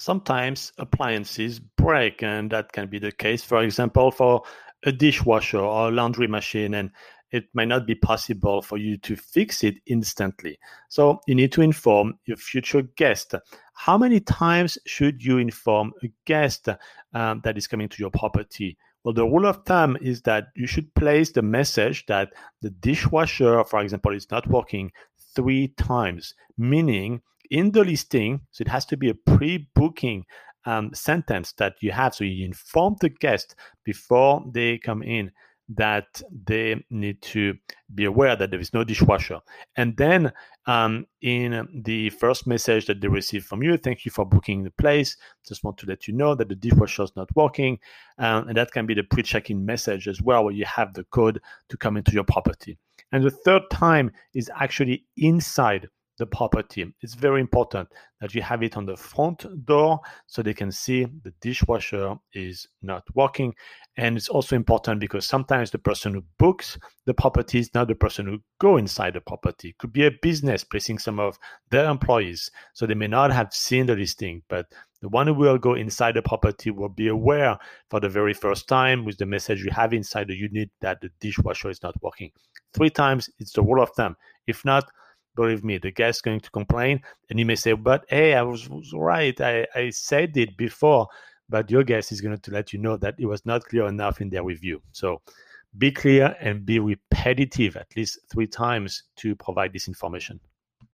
sometimes appliances break, and that can be the case, for example, for a dishwasher or a laundry machine, and it might not be possible for you to fix it instantly. So you need to inform your future guest. How many times should you inform a guest um, that is coming to your property? Well, the rule of thumb is that you should place the message that the dishwasher, for example, is not working three times, meaning in the listing, so it has to be a pre booking um, sentence that you have. So you inform the guest before they come in that they need to be aware that there is no dishwasher. And then um, in the first message that they receive from you, thank you for booking the place. Just want to let you know that the dishwasher is not working. Um, and that can be the pre check in message as well, where you have the code to come into your property. And the third time is actually inside the property. It's very important that you have it on the front door so they can see the dishwasher is not working. And it's also important because sometimes the person who books the property is not the person who go inside the property. It could be a business placing some of their employees. So they may not have seen the listing, but the one who will go inside the property will be aware for the very first time with the message you have inside the unit that the dishwasher is not working. Three times, it's the rule of thumb. If not, believe me, the guy's going to complain, and you may say, "But hey, I was, was right. I, I said it before." But your guest is going to let you know that it was not clear enough in their review. So be clear and be repetitive at least three times to provide this information.